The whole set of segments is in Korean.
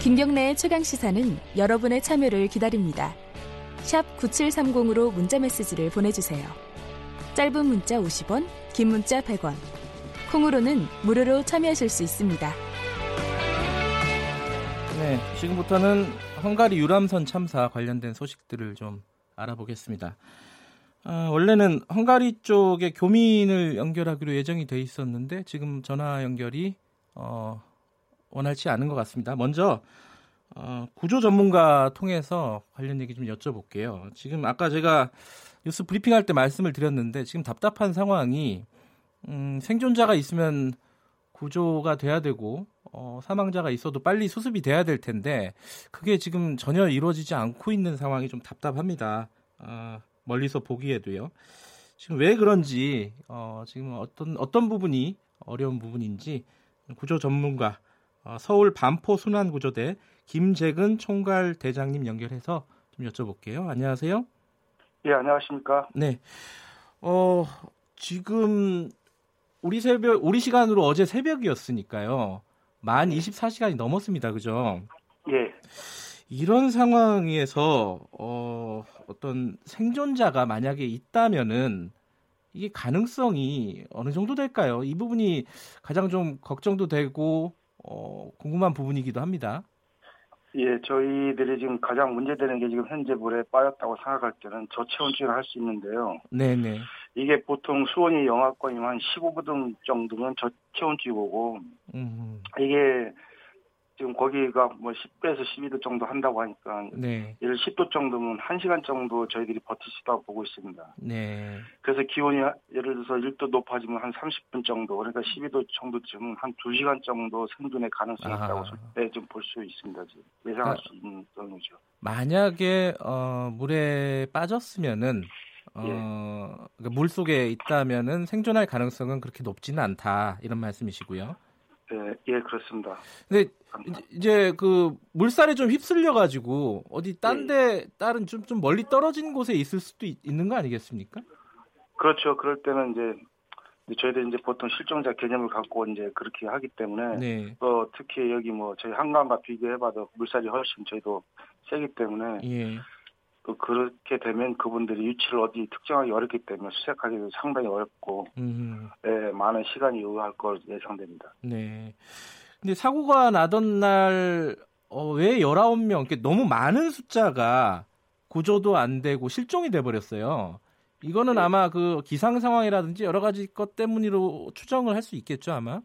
김경래의 최강 시사는 여러분의 참여를 기다립니다. 9730으로 문자 메시지를 보내주세요. 짧은 문자 50원, 긴 문자 100원. 콩으로는 무료로 참여하실 수 있습니다. 네, 지금부터는 헝가리 유람선 참사 관련된 소식들을 좀 알아보겠습니다. 아, 원래는 헝가리 쪽에 교민을 연결하기로 예정이 돼 있었는데 지금 전화 연결이 어, 원활치 않은 것 같습니다. 먼저 어, 구조 전문가 통해서 관련 얘기 좀 여쭤볼게요. 지금 아까 제가 뉴스 브리핑할 때 말씀을 드렸는데 지금 답답한 상황이 음, 생존자가 있으면 구조가 돼야 되고 어, 사망자가 있어도 빨리 수습이 돼야 될 텐데 그게 지금 전혀 이루어지지 않고 있는 상황이 좀 답답합니다. 어, 멀리서 보기에도요. 지금 왜 그런지 어, 지금 어떤 어떤 부분이 어려운 부분인지 구조 전문가 어, 서울 반포 순환구조대 김재근 총괄 대장님 연결해서 좀 여쭤볼게요. 안녕하세요. 예, 안녕하십니까? 네. 어, 지금 우리 새벽 우리 시간으로 어제 새벽이었으니까요. 만 24시간이 넘었습니다. 그죠? 예. 이런 상황에서 어, 어떤 생존자가 만약에 있다면은 이게 가능성이 어느 정도 될까요? 이 부분이 가장 좀 걱정도 되고 어, 궁금한 부분이기도 합니다. 예, 저희들이 지금 가장 문제되는 게 지금 현재 물에 빠졌다고 생각할 때는 저체온증을 할 수 있는데요. 네네. 이게 보통 수온이 영하권이면 15도 정도면 저체온증이고 음, 이게 지금 거기가 뭐 10도에서 12도 정도 한다고 하니까 네, 예를 10도 정도면 1시간 정도 저희들이 있다고 보고 있습니다. 네, 그래서 기온이 예를 들어서 1도 높아지면 한 30분 정도, 그러니까 12도 정도쯤은 한 2시간 정도 생존의 가능성이. 있다고 네, 좀볼 수 있습니다. 지금. 예상할 수 있는 정도죠. 만약에 어, 물에 빠졌으면은 어, 예. 그러니까 물 속에 있다면은 생존할 가능성은 그렇게 높지는 않다 이런 말씀이시고요. 예, 예, 그렇습니다. 근데 이제- 이제 그 물살에 좀 휩쓸려 가지고 어디 딴데 다른 좀 좀 멀리 떨어진 곳에 있을 수도 있, 는거 아니겠습니까? 그렇죠. 그럴 때는 이제 이제 저희들 이제 보통 실종자 개념을 갖고 이제 그렇게 하기 때문에 네. 또 특히 여기 뭐 저희 한강과 비교해봐도 물살이 훨씬 저희도 세기 때문에 예. 또 그렇게 되면 그분들이 위치를 어디 특정하기 어렵기 때문에 수색하기도 상당히 어렵고 음. 예, 많은 시간이 요구할 걸 예상됩니다. 네. 근데 사고가 나던 날, 어, 왜 19명, 이렇게 너무 많은 숫자가 구조도 안 되고 실종이 돼 버렸어요. 이거는 네. 아마 그 기상 상황이라든지 여러 가지 것 때문으로 추정을 할 수 있겠죠, 아마?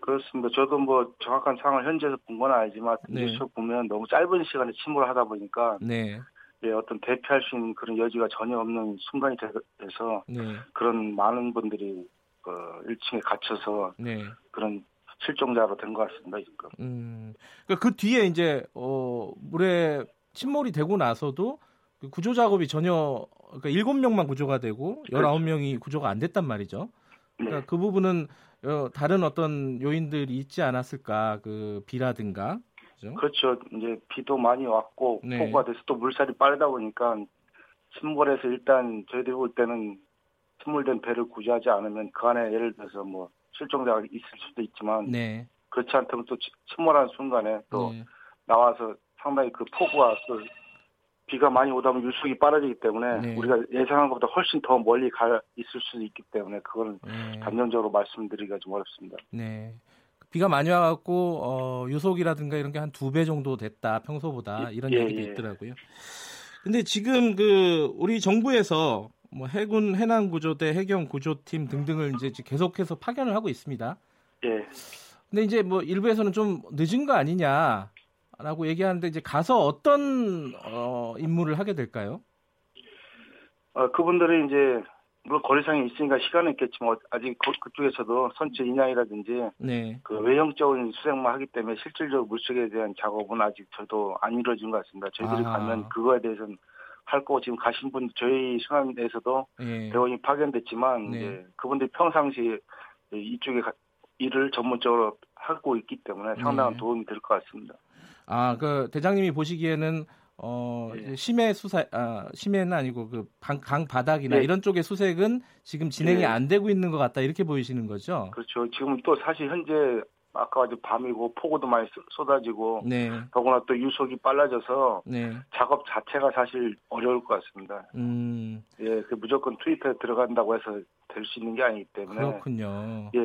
그렇습니다. 저도 뭐 정확한 상황을 현지에서 본 건 아니지만 네. 뉴스 보면 너무 짧은 시간에 침몰을 하다 보니까 네. 예, 어떤 대피할 수 있는 그런 여지가 전혀 없는 순간이 돼서 네. 그런 많은 분들이 그 1층에 갇혀서 네. 그런 실종자로 된 것 같습니다. 지금. 음. 그러니까 그 뒤에 이제, 어, 물에 침몰이 되고 나서도 그 구조 작업이 전혀, 그러니까 7명만 구조가 되고 19명이 구조가 안 됐단 말이죠. 네. 그러니까 그 부분은 어, 다른 어떤 요인들이 있지 않았을까 그 비라든가 그죠? 그렇죠. 이제 비도 많이 왔고 네. 폭우가 돼서 또 물살이 빠르다 보니까 침몰해서 일단 저희들이 볼 때는 침몰된 배를 구조하지 않으면 그 안에 예를 들어서 뭐 실종자가 있을 수도 있지만 네. 그렇지 않다면 또 치- 침몰한 순간에 또 네. 나와서 상당히 그 폭우와 또 비가 많이 오다 보면 유속이 빠르기 때문에 네. 우리가 예상한 것보다 훨씬 더 멀리 가 있을 수도 있기 때문에 그거는 네. 단정적으로 말씀드리기가 좀 어렵습니다. 네. 비가 많이 와갖고 어, 유속이라든가 이런 게 한 두 배 정도 됐다 평소보다 이런 예, 얘기도 예. 있더라고요. 근데 지금 그 우리 정부에서 뭐 해군 해난 구조대 해경 구조팀 등등을 이제 계속해서 파견을 하고 있습니다. 예. 근데 이제 뭐 일부에서는 좀 늦은 거 아니냐라고 얘기하는데 이제 가서 어떤 어, 임무를 하게 될까요? 어, 그분들이 이제 물론 거리상에 있으니까 시간은 있겠지만 아직 그, 그쪽에서도 선체 인양이라든지 네. 그 외형적인 수색만 하기 때문에 실질적으로 물속에 대한 작업은 아직 저도 안 이루어진 것 같습니다. 저희들이 아하. 가면 그거에 대해서는 할 거고 지금 가신 분 저희 순환에서도 예. 대원이 파견됐지만 네. 이제 그분들 이 평상시에 이쪽에 가- 일을 전문적으로 하고 있기 때문에 상당한 네. 도움이 될 것 같습니다. 아, 그 대장님이 보시기에는 어, 예. 이제 심해 수사 아, 심해는 아니고 그강 바닥이나 예. 이런 쪽의 수색은 지금 진행이 예. 안 되고 있는 것 같다 이렇게 보이시는 거죠? 그렇죠. 지금 또 사실 현재 아까 아주 밤이고 폭우도 많이 쏟- 쏟아지고 네. 더구나 또 유속이 빨라져서 네. 작업 자체가 사실 어려울 것 같습니다. 음, 예, 그 무조건 트위터에 들어간다고 해서 될 수 있는 게 아니기 때문에 그렇군요. 예.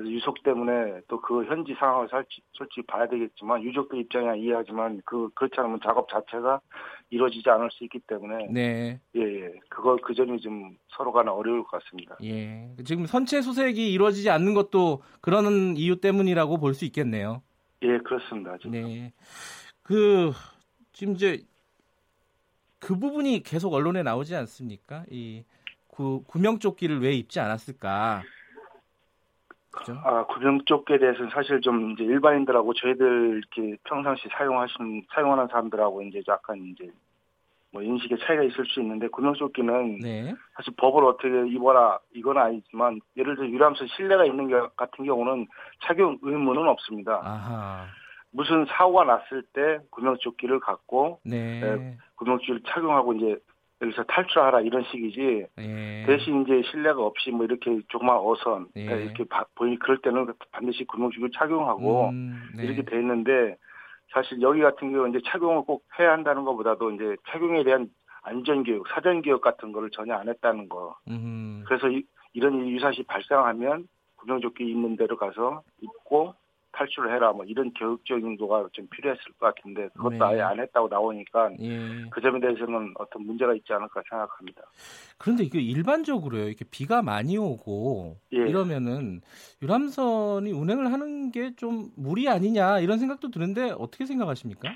그래서 유속 때문에 또 그 현지 상황을 솔직히, 솔직히 봐야 되겠지만 유족들 입장이야 이해하지만 그 그렇지 않으면 작업 자체가 이루어지지 않을 수 있기 때문에 네. 예, 예. 그거 그 점이 좀 서로 간에 어려울 것 같습니다. 예. 지금 선체 수색이 이루어지지 않는 것도 그런 이유 때문이라고 볼 수 있겠네요. 예, 그렇습니다. 지금. 네. 그 지금 이제 그 부분이 계속 언론에 나오지 않습니까? 이 구, 구명조끼를 왜 입지 않았을까? 그죠? 아, 구명조끼에 대해서는 사실 좀 이제 일반인들하고 저희들 이렇게 평상시 사용하시는 사용하는 사람들하고 이제 약간 이제 뭐 인식의 차이가 있을 수 있는데 구명조끼는 네. 사실 법을 어떻게 입어라 이건 아니지만 예를 들어 유람선 실내가 있는 경 같은 경우는 착용 의무는 없습니다. 아하. 무슨 사고가 났을 때 구명조끼를 갖고 네. 네. 구명조끼를 착용하고 이제 여기서 탈출하라 이런 식이지 예. 대신 이제 실내가 없이 뭐 이렇게 조그만 어선 예. 이렇게 바- 보이 그럴 때는 반드시 구명조끼를 착용하고 음, 네. 이렇게 돼 있는데 사실 여기 같은 경우 이제 착용을 꼭 해야 한다는 것보다도 이제 착용에 대한 안전 교육, 사전 교육 같은 거를 전혀 안 했다는 거. 음, 그래서 이, 런 유사시 발생하면 구명조끼 입는 데로 가서 입고 탈출을 해라 뭐 이런 교육적인 거가 좀 필요했을 것 같은데 그것도 네. 아예 안 했다고 나오니까 예. 그 점에 대해서는 어떤 문제가 있지 않을까 생각합니다. 그런데 이게 일반적으로요. 이렇게 비가 많이 오고 예. 이러면은 유람선이 운행을 하는 게 좀 무리 아니냐 이런 생각도 드는데 어떻게 생각하십니까?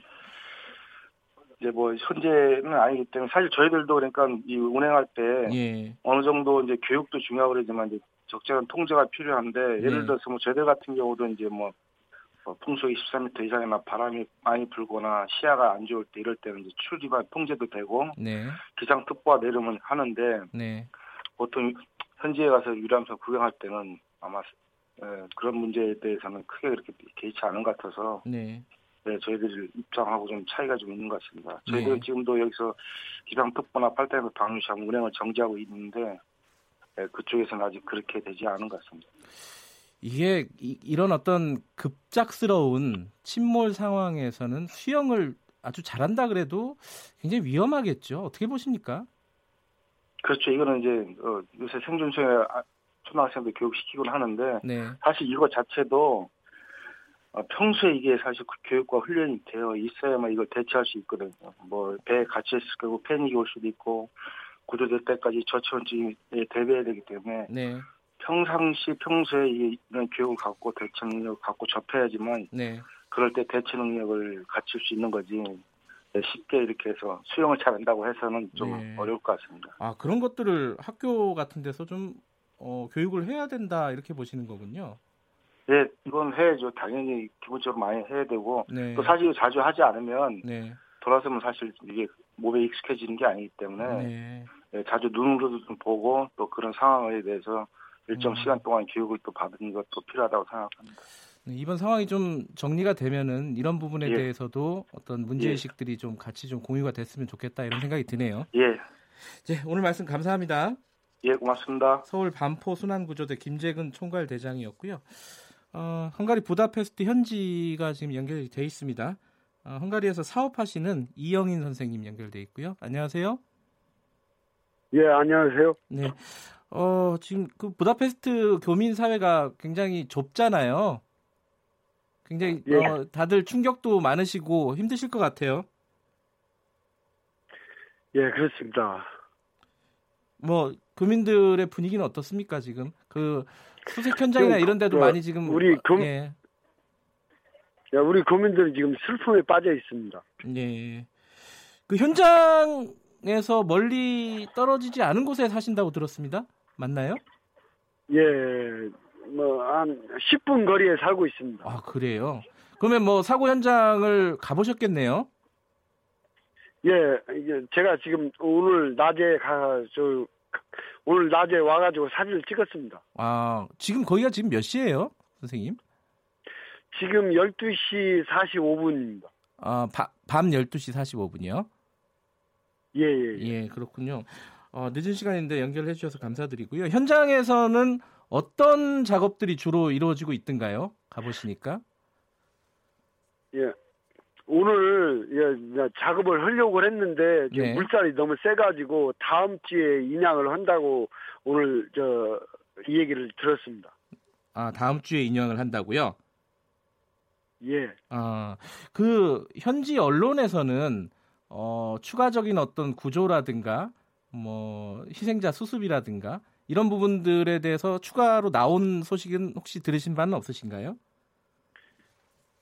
이제 뭐 현재는 아니기 때문에 사실 저희들도 그러니까 이 운행할 때 예. 어느 정도 이제 교육도 중요하고 그러지만 이제 적절한 통제가 필요한데 예를 네. 들어서 뭐 저희들 같은 경우도 이제 뭐, 뭐 풍속이 13m 이상이나 바람이 많이 불거나 시야가 안 좋을 때 이럴 때는 이제 출입만 통제도 되고 네. 기상특보가 내리면 하는데 네. 보통 현지에 가서 유람선 구경할 때는 아마 예, 그런 문제에 대해서는 크게 그렇게 개의치 않은 것 같아서 네. 네, 저희들 입장하고 좀 차이가 좀 있는 것 같습니다. 저희들은 네. 지금도 여기서 기상특보나 팔단에서 방류시하고 운행을 정지하고 있는데 네, 그쪽에서는 아직 그렇게 되지 않은 것 같습니다. 이게 이, 런 어떤 급작스러운 침몰 상황에서는 수영을 아주 잘한다 그래도 굉장히 위험하겠죠. 어떻게 보십니까? 그렇죠. 이거는 이제 어, 요새 생존수에 아, 초등학생들 교육시키곤 하는데 네. 사실 이거 자체도 어, 평소에 이게 사실 그 교육과 훈련이 되어 있어야만 이걸 대처할 수 있거든요. 뭐 배에 갇혀 있을 거고 패닉이 올 수도 있고 구조될 때까지 저체온증에 대비해야 되기 때문에 네. 평상시 평소에 이- 이런 교육을 갖고 대처 능력을 갖고 접해야지만 네. 그럴 때 대처 능력을 갖출 수 있는 거지 네, 쉽게 이렇게 해서 수영을 잘한다고 해서는 좀 네. 어려울 것 같습니다. 아, 그런 것들을 학교 같은 데서 좀 어, 교육을 해야 된다 이렇게 보시는 거군요. 네, 이건 해야죠. 당연히 기본적으로 많이 해야 되고 네. 또 사실 자주 하지 않으면 네. 돌아서면 사실 이게 몸에 익숙해지는 게 아니기 때문에 네. 네, 자주 눈으로도 좀 보고 또 그런 상황에 대해서 일정 음. 시간 동안 교육을 또 받는 것도 필요하다고 생각합니다. 네, 이번 상황이 좀 정리가 되면은 이런 부분에 예. 대해서도 어떤 문제 의식들이 좀 같이 좀 공유가 됐으면 좋겠다 이런 생각이 드네요. 예, 네, 오늘 말씀 감사합니다. 예, 고맙습니다. 서울 반포 순환구조대 김재근 총괄 대장이었고요. 어, 헝가리 부다페스트 현지가 지금 연결이 돼 있습니다. 어, 헝가리에서 사업하시는 이영인 선생님 연결돼 있고요. 안녕하세요. 예, 안녕하세요. 네. 어, 지금 그 부다페스트 교민 사회가 굉장히 좁잖아요. 굉장히 예. 어, 다들 충격도 많으시고 힘드실 것 같아요. 예, 그렇습니다. 뭐 교민들의 분위기는 어떻습니까 지금? 그 수색 현장이나 지금 이런 데도 그 많이 지금 우리 금- 예. 야, 우리 국민들이 지금 슬픔에 빠져 있습니다. 예. 그 현장에서 멀리 떨어지지 않은 곳에 사신다고 들었습니다. 맞나요? 예, 뭐, 한 10분 거리에 살고 있습니다. 아, 그래요. 그러면 뭐 사고 현장을 가보셨겠네요. 예, 제가 지금 오늘 낮에 가, 저, 오늘 낮에 와가지고 사진을 찍었습니다. 아, 지금 거기가 지금 몇 시예요, 선생님? 지금 12시 45분입니다. 아, 바- 밤 12시 45분이요. 예, 예, 예. 예, 그렇군요. 어, 늦은 시간인데 연결해 주셔서 감사드리고요. 현장에서는 어떤 작업들이 주로 이루어지고 있던가요? 가보시니까. 예. 오늘 예, 작업을 하려고 했는데 네. 물살이 너무 세가지고 다음 주에 인양을 한다고 오늘 저 이 얘기를 들었습니다. 아, 다음 주에 인양을 한다고요? 예. 아, 그 현지 언론에서는 어, 추가적인 어떤 구조라든가 뭐 희생자 수습이라든가 이런 부분들에 대해서 추가로 나온 소식은 혹시 들으신 바는 없으신가요?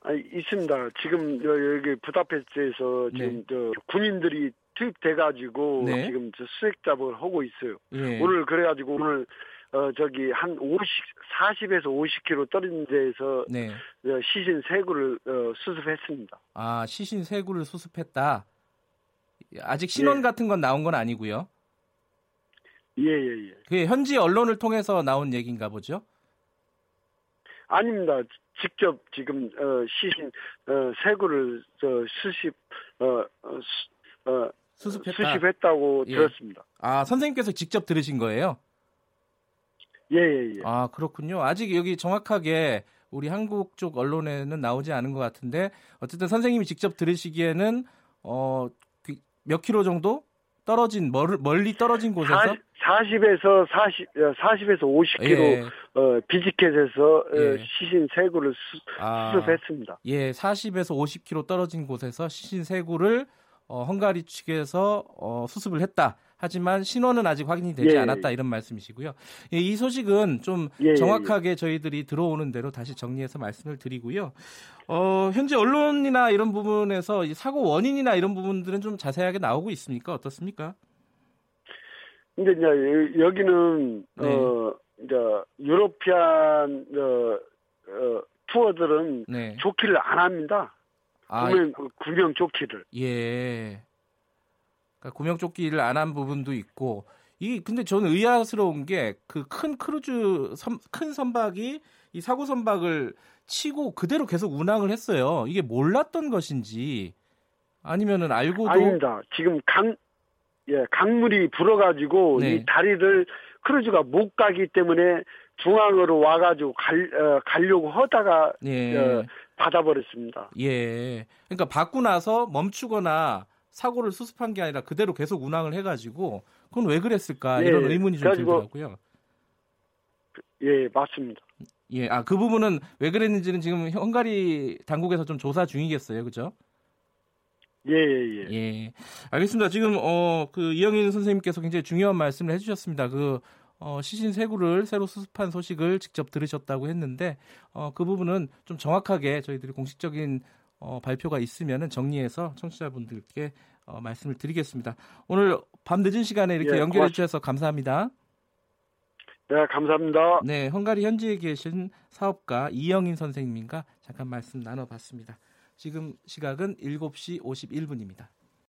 아, 있습니다. 지금 여- 여기 부다페스트에서 지금 네. 저 군인들이 투입돼 가지고 네. 지금 저 수색 작업을 하고 있어요. 예. 오늘 그래 가지고 오늘 어 저기 한 50, 40에서 50km 떨어진 데에서 네. 어, 시신 세 구를 어, 수습했습니다. 아, 시신 세 구를 수습했다. 아직 신원 네. 같은 건 나온 건 아니고요. 예 예 예. 그게 현지 언론을 통해서 나온 얘기인가 보죠? 아닙니다. 직접 지금 어, 시신 어, 세 구를 저 수습 어, 어, 수, 어, 수습했다. 수습했다고 예. 들었습니다. 아, 선생님께서 직접 들으신 거예요? 예예 예. 아, 그렇군요. 아직 여기 정확하게 우리 한국 쪽 언론에는 나오지 않은 것 같은데 어쨌든 선생님이 직접 들으시기에는 어, 그몇 킬로 정도 떨어진 멀, 멀리 떨어진 곳에서 40 에서 40 어, 40에서 50km 예, 어, 비지켓에서 어, 예. 시신 세 구를 수, 아, 수습했습니다. 예, 40에서 50km 떨어진 곳에서 시신 세 구를 어, 헝가리 측에서 어, 수습을 했다. 하지만 신원은 아직 확인이 되지 예, 않았다 이런 말씀이시고요. 예, 이 소식은 좀 예, 예, 정확하게 저희들이 들어오는 대로 다시 정리해서 말씀을 드리고요. 어, 현재 언론이나 이런 부분에서 이 사고 원인이나 이런 부분들은 좀 자세하게 나오고 있습니까? 어떻습니까? 근데 이제 여- 여기는 네. 어 이제 유로피안 어, 어, 투어들은 네. 조끼를 안 합니다. 아, 구명 구명 조끼를. 예. 그러니까 구명 조끼를 안 한 부분도 있고 이 근데 저는 의아스러운 게 그 큰 크루즈 선, 큰 선박이 이 사고 선박을 치고 그대로 계속 운항을 했어요. 이게 몰랐던 것인지 아니면은 알고도 아닙니다. 지금 강 예, 강물이 불어가지고 네. 이 다리를 크루즈가 못 가기 때문에 중앙으로 와가지고 갈, 어, 가려고 하다가 예. 어, 받아버렸습니다. 예. 그러니까 받고 나서 멈추거나 사고를 수습한 게 아니라 그대로 계속 운항을 해가지고 그건 왜 그랬을까 예, 이런 의문이 좀 들더라고요. 예, 맞습니다. 예, 아 그 부분은 왜 그랬는지는 지금 헝가리 당국에서 좀 조사 중이겠어요, 그죠? 예, 예, 예. 예, 알겠습니다. 지금 어 그 이영인 선생님께서 굉장히 중요한 말씀을 해주셨습니다. 그 어, 시신 세구를 새로 수습한 소식을 직접 들으셨다고 했는데 어, 그 부분은 좀 정확하게 저희들이 공식적인 어, 발표가 있으면은 정리해서 청취자분들께 어, 말씀을 드리겠습니다. 오늘 밤 늦은 시간에 이렇게 예, 연결해 주셔서 감사합니다. 네, 감사합니다. 네, 헝가리 현지에 계신 사업가 이영인 선생님과 잠깐 말씀 나눠봤습니다. 지금 시각은 7시 51분입니다.